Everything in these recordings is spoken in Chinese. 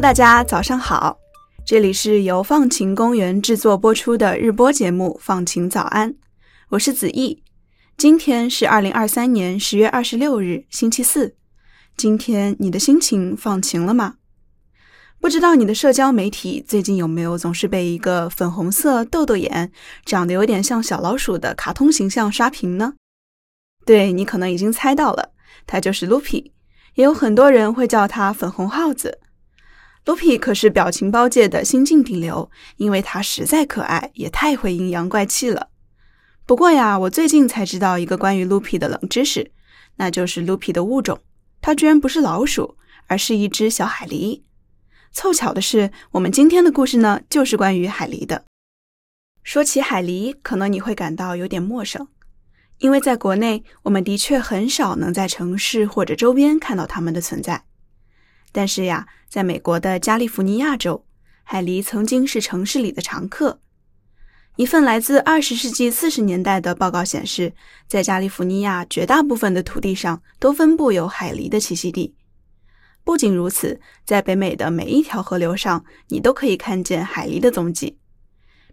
大家早上好，这里是由放晴公园制作播出的日播节目《放晴早安》，我是子毅。今天是二零二三年十月二十六日，星期四。今天你的心情放晴了吗？不知道你的社交媒体最近有没有总是被一个粉红色豆豆眼、长得有点像小老鼠的卡通形象刷屏呢？对你可能已经猜到了，它就是 Loopy，也有很多人会叫它粉红耗子。Loopy 可是表情包界的新晋顶流，因为它实在可爱，也太会阴阳怪气了。不过呀，我最近才知道一个关于 Loopy 的冷知识，那就是 Loopy 的物种，它居然不是老鼠，而是一只小海狸。凑巧的是，我们今天的故事呢，就是关于海狸的。说起海狸，可能你会感到有点陌生，因为在国内，我们的确很少能在城市或者周边看到它们的存在。但是呀，在美国的加利福尼亚州，海狸曾经是城市里的常客。一份来自二十世纪四十年代的报告显示，在加利福尼亚绝大部分的土地上都分布有海狸的栖息地。不仅如此，在北美的每一条河流上，你都可以看见海狸的踪迹。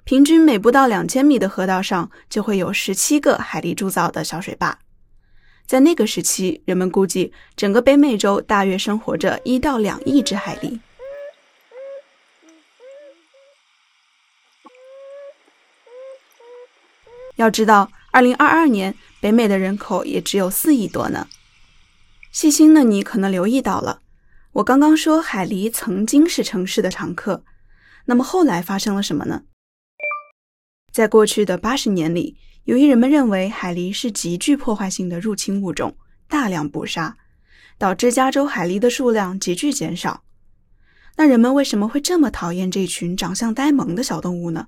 平均每不到两千米的河道上，就会有十七个海狸铸造的小水坝。在那个时期，人们估计整个北美洲大约生活着一到两亿只海狸。要知道，二零二二年北美的人口也只有四亿多呢。细心的你可能留意到了，我刚刚说海狸曾经是城市的常客，那么后来发生了什么呢？在过去的八十年里。由于人们认为海狸是极具破坏性的入侵物种，大量捕杀，导致加州海狸的数量急剧减少。那人们为什么会这么讨厌这群长相呆萌的小动物呢？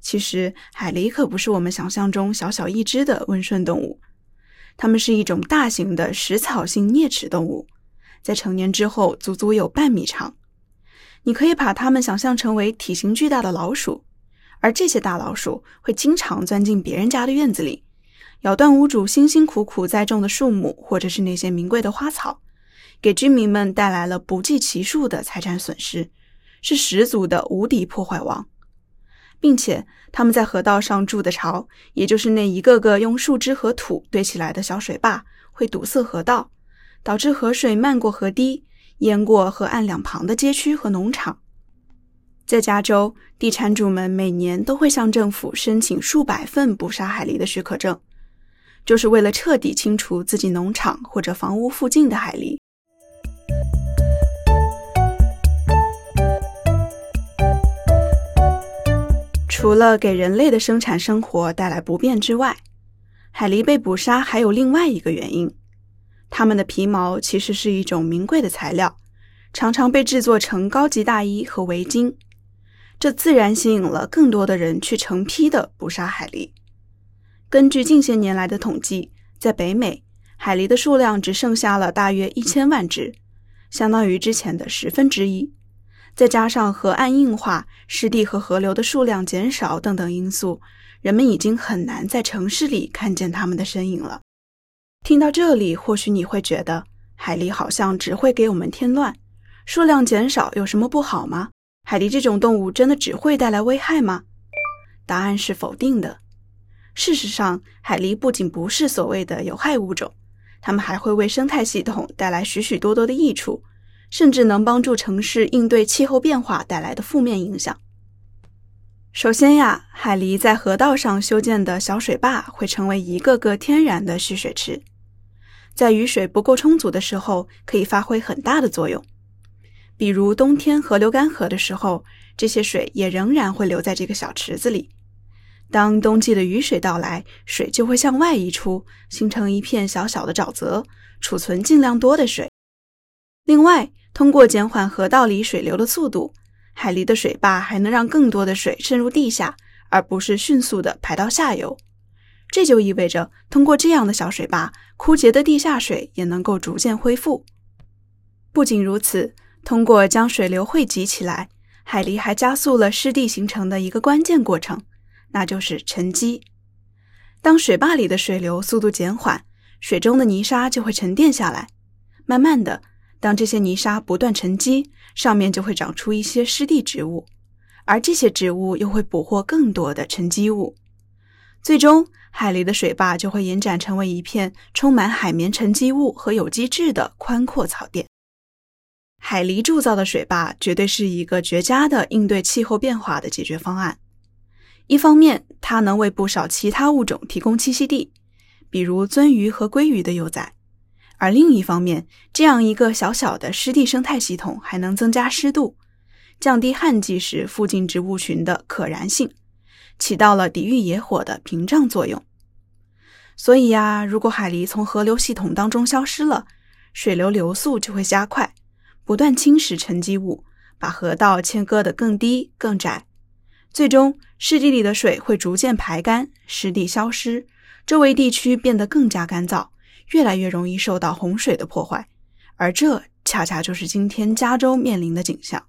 其实，海狸可不是我们想象中小小一只的温顺动物，它们是一种大型的食草性啮齿动物，在成年之后足足有半米长。你可以把它们想象成为体型巨大的老鼠。而这些大老鼠会经常钻进别人家的院子里，咬断屋主辛辛苦苦栽种的树木，或者是那些名贵的花草，给居民们带来了不计其数的财产损失，是十足的无敌破坏王。并且他们在河道上筑的巢，也就是那一个个用树枝和土堆起来的小水坝，会堵塞河道，导致河水漫过河堤，淹过河岸两旁的街区和农场。在加州，地产主们每年都会向政府申请数百份捕杀海狸的许可证，就是为了彻底清除自己农场或者房屋附近的海狸。除了给人类的生产生活带来不便之外，海狸被捕杀还有另外一个原因：它们的皮毛其实是一种名贵的材料，常常被制作成高级大衣和围巾。这自然吸引了更多的人去成批的捕杀海狸。根据近些年来的统计，在北美，海狸的数量只剩下了大约一千万只，相当于之前的十分之一。再加上河岸硬化、湿地和河流的数量减少等等因素，人们已经很难在城市里看见它们的身影了。听到这里，或许你会觉得海狸好像只会给我们添乱，数量减少有什么不好吗？海狸这种动物真的只会带来危害吗？答案是否定的。事实上，海狸不仅不是所谓的有害物种，它们还会为生态系统带来许许多多的益处，甚至能帮助城市应对气候变化带来的负面影响。首先呀，海狸在河道上修建的小水坝会成为一个个天然的蓄水池，在雨水不够充足的时候，可以发挥很大的作用。比如冬天河流干涸的时候，这些水也仍然会留在这个小池子里。当冬季的雨水到来，水就会向外溢出，形成一片小小的沼泽，储存尽量多的水。另外，通过减缓河道里水流的速度，海狸的水坝还能让更多的水渗入地下，而不是迅速的排到下游。这就意味着，通过这样的小水坝，枯竭的地下水也能够逐渐恢复。不仅如此。通过将水流汇集起来，海狸还加速了湿地形成的一个关键过程，那就是沉积。当水坝里的水流速度减缓，水中的泥沙就会沉淀下来，慢慢的，当这些泥沙不断沉积，上面就会长出一些湿地植物，而这些植物又会捕获更多的沉积物，最终海里的水坝就会延展成为一片充满海绵沉积物和有机质的宽阔草甸。海狸铸造的水坝绝对是一个绝佳的应对气候变化的解决方案。一方面，它能为不少其他物种提供栖息地，比如鳟鱼和鲑鱼的幼崽；而另一方面，这样一个小小的湿地生态系统还能增加湿度，降低旱季时附近植物群的可燃性，起到了抵御野火的屏障作用。所以呀，如果海狸从河流系统当中消失了，水流流速就会加快。不断侵蚀沉积物，把河道切割得更低更窄，最终湿地里的水会逐渐排干，湿地消失，周围地区变得更加干燥，越来越容易受到洪水的破坏。而这恰恰就是今天加州面临的景象。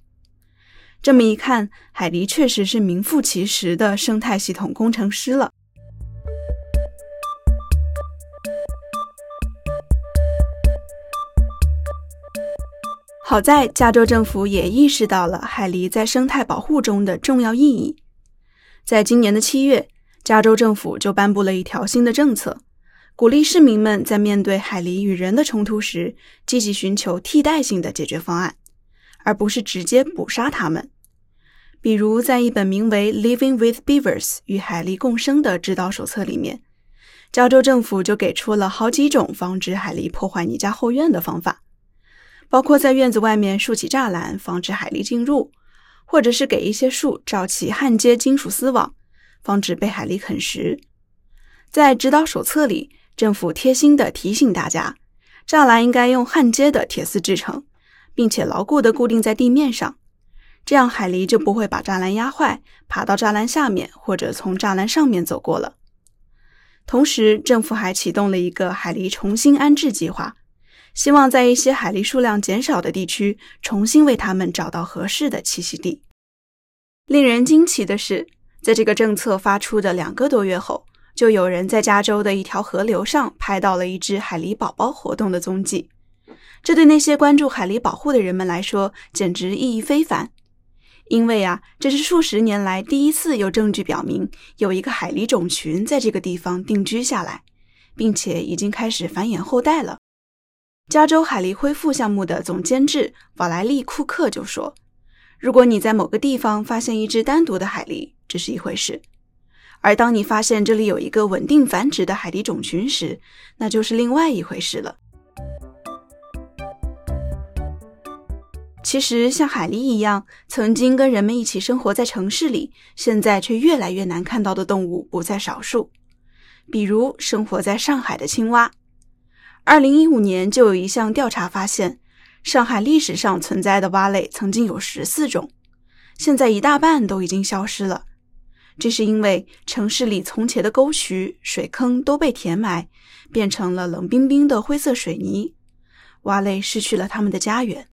这么一看，海狸确实是名副其实的生态系统工程师了。好在加州政府也意识到了海狸在生态保护中的重要意义。在今年的七月，加州政府就颁布了一条新的政策，鼓励市民们在面对海狸与人的冲突时，积极寻求替代性的解决方案，而不是直接捕杀它们。比如，在一本名为《Living with Beavers：与海狸共生》的指导手册里面，加州政府就给出了好几种防止海狸破坏你家后院的方法。包括在院子外面竖起栅栏，防止海狸进入，或者是给一些树罩起焊接金属丝网，防止被海狸啃食。在指导手册里，政府贴心地提醒大家，栅栏应该用焊接的铁丝制成，并且牢固地固定在地面上，这样海狸就不会把栅栏压坏，爬到栅栏下面或者从栅栏上面走过了。同时，政府还启动了一个海狸重新安置计划。希望在一些海狸数量减少的地区，重新为它们找到合适的栖息地。令人惊奇的是，在这个政策发出的两个多月后，就有人在加州的一条河流上拍到了一只海狸宝宝活动的踪迹。这对那些关注海狸保护的人们来说，简直意义非凡。因为啊，这是数十年来第一次有证据表明，有一个海狸种群在这个地方定居下来，并且已经开始繁衍后代了。加州海狸恢复项目的总监制瓦莱利·库克就说：“如果你在某个地方发现一只单独的海狸，这是一回事；而当你发现这里有一个稳定繁殖的海狸种群时，那就是另外一回事了。”其实，像海狸一样曾经跟人们一起生活在城市里，现在却越来越难看到的动物不在少数，比如生活在上海的青蛙。二零一五年就有一项调查发现，上海历史上存在的蛙类曾经有十四种，现在一大半都已经消失了。这是因为城市里从前的沟渠、水坑都被填埋，变成了冷冰冰的灰色水泥，蛙类失去了它们的家园。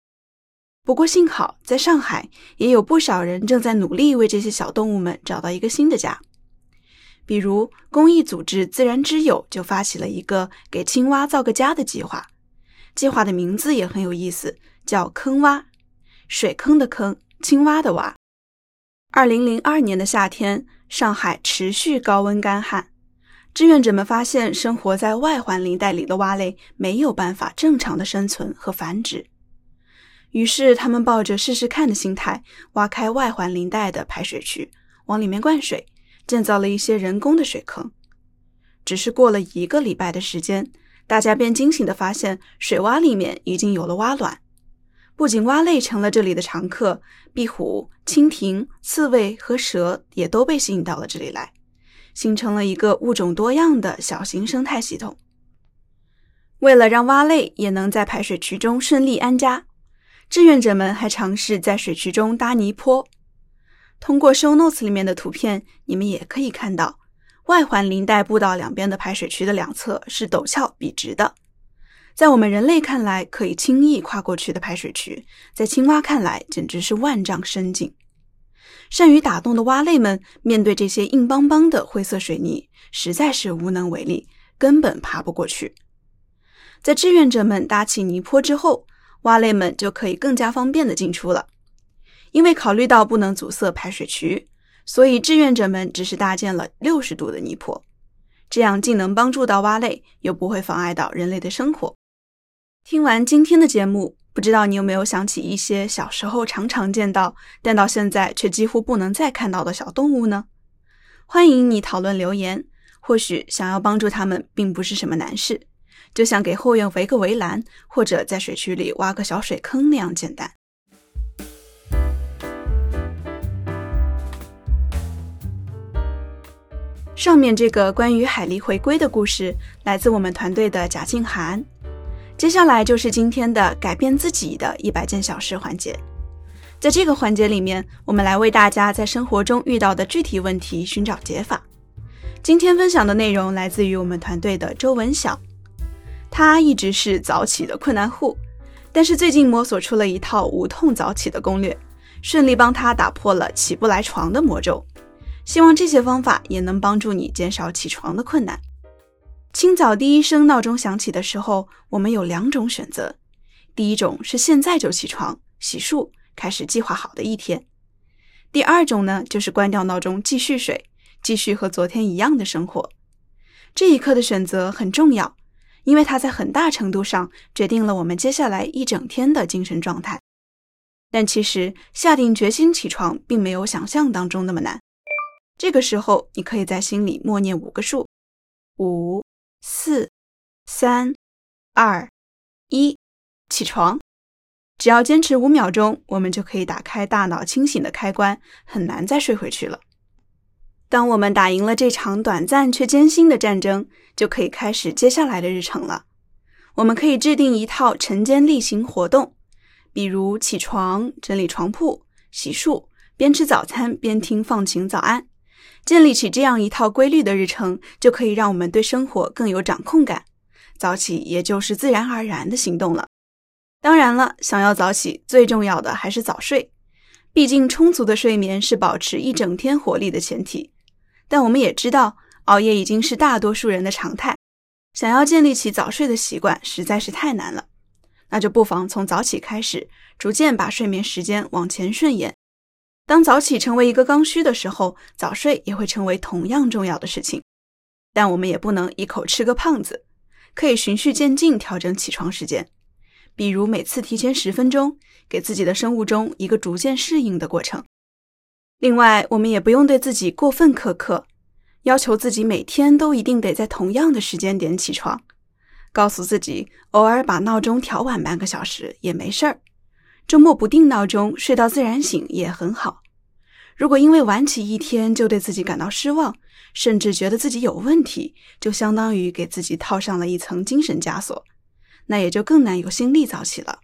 不过幸好，在上海也有不少人正在努力为这些小动物们找到一个新的家。比如，公益组织“自然之友”就发起了一个给青蛙造个家的计划。计划的名字也很有意思，叫“坑蛙”，水坑的坑，青蛙的蛙。二零零二年的夏天，上海持续高温干旱，志愿者们发现生活在外环林带里的蛙类没有办法正常的生存和繁殖，于是他们抱着试试看的心态，挖开外环林带的排水渠，往里面灌水。建造了一些人工的水坑，只是过了一个礼拜的时间，大家便惊醒地发现，水洼里面已经有了蛙卵。不仅蛙类成了这里的常客，壁虎、蜻蜓、刺猬和蛇也都被吸引到了这里来，形成了一个物种多样的小型生态系统。为了让蛙类也能在排水渠中顺利安家，志愿者们还尝试在水渠中搭泥坡。通过 show notes 里面的图片，你们也可以看到，外环林带步道两边的排水渠的两侧是陡峭笔直的。在我们人类看来可以轻易跨过去的排水渠，在青蛙看来简直是万丈深井。善于打洞的蛙类们面对这些硬邦邦的灰色水泥，实在是无能为力，根本爬不过去。在志愿者们搭起泥坡之后，蛙类们就可以更加方便的进出了。因为考虑到不能阻塞排水渠，所以志愿者们只是搭建了六十度的泥坡，这样既能帮助到蛙类，又不会妨碍到人类的生活。听完今天的节目，不知道你有没有想起一些小时候常常见到，但到现在却几乎不能再看到的小动物呢？欢迎你讨论留言。或许想要帮助它们并不是什么难事，就像给后院围个围栏，或者在水渠里挖个小水坑那样简单。上面这个关于海狸回归的故事来自我们团队的贾静涵。接下来就是今天的改变自己的一百件小事环节。在这个环节里面，我们来为大家在生活中遇到的具体问题寻找解法。今天分享的内容来自于我们团队的周文晓，他一直是早起的困难户，但是最近摸索出了一套无痛早起的攻略，顺利帮他打破了起不来床的魔咒。希望这些方法也能帮助你减少起床的困难。清早第一声闹钟响起的时候，我们有两种选择：第一种是现在就起床洗漱，开始计划好的一天；第二种呢，就是关掉闹钟继续睡。继续和昨天一样的生活，这一刻的选择很重要，因为它在很大程度上决定了我们接下来一整天的精神状态。但其实下定决心起床并没有想象当中那么难。这个时候，你可以在心里默念五个数：五、四、三、二、一，起床。只要坚持五秒钟，我们就可以打开大脑清醒的开关，很难再睡回去了。当我们打赢了这场短暂却艰辛的战争，就可以开始接下来的日程了。我们可以制定一套晨间例行活动，比如起床、整理床铺、洗漱，边吃早餐边听放晴早安。建立起这样一套规律的日程，就可以让我们对生活更有掌控感。早起也就是自然而然的行动了。当然了，想要早起，最重要的还是早睡。毕竟，充足的睡眠是保持一整天活力的前提。但我们也知道，熬夜已经是大多数人的常态。想要建立起早睡的习惯，实在是太难了。那就不妨从早起开始，逐渐把睡眠时间往前顺延。当早起成为一个刚需的时候，早睡也会成为同样重要的事情。但我们也不能一口吃个胖子，可以循序渐进调整起床时间。比如每次提前十分钟，给自己的生物钟一个逐渐适应的过程。另外，我们也不用对自己过分苛刻，要求自己每天都一定得在同样的时间点起床。告诉自己，偶尔把闹钟调晚半个小时也没事儿。周末不定闹钟，睡到自然醒也很好。如果因为晚起一天就对自己感到失望，甚至觉得自己有问题，就相当于给自己套上了一层精神枷锁，那也就更难有心力早起了。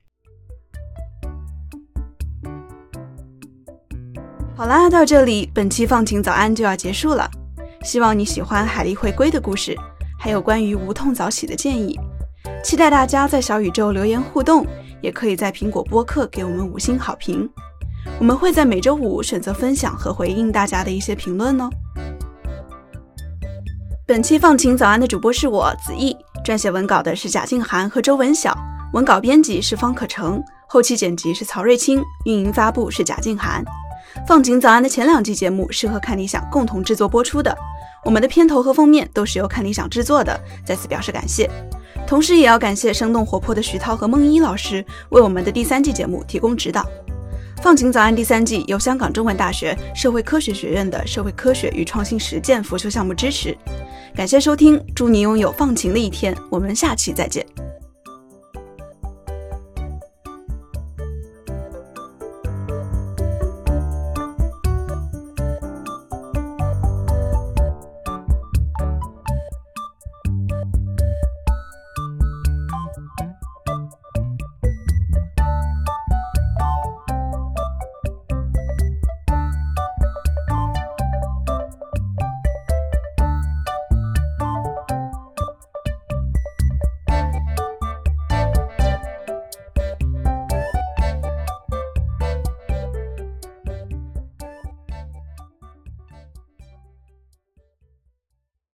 好啦，到这里，本期放晴早安就要结束了。希望你喜欢海狸回归的故事，还有关于无痛早起的建议。期待大家在小宇宙留言互动，也可以在苹果播客给我们五星好评。我们会在每周五选择分享和回应大家的一些评论哦。本期放晴早安的主播是我子毅，撰写文稿的是贾静涵和周文晓，文稿编辑是方可成，后期剪辑是曹瑞清，运营发布是贾静涵。放晴早安的前两季节目是和看理想共同制作播出的，我们的片头和封面都是由看理想制作的，在此表示感谢。同时，也要感谢生动活泼的徐涛和梦一老师为我们的第三季节目提供指导。放晴早安第三季由香港中文大学社会科学学院的社会科学与创新实践辅修项目支持。感谢收听，祝你拥有放晴的一天，我们下期再见。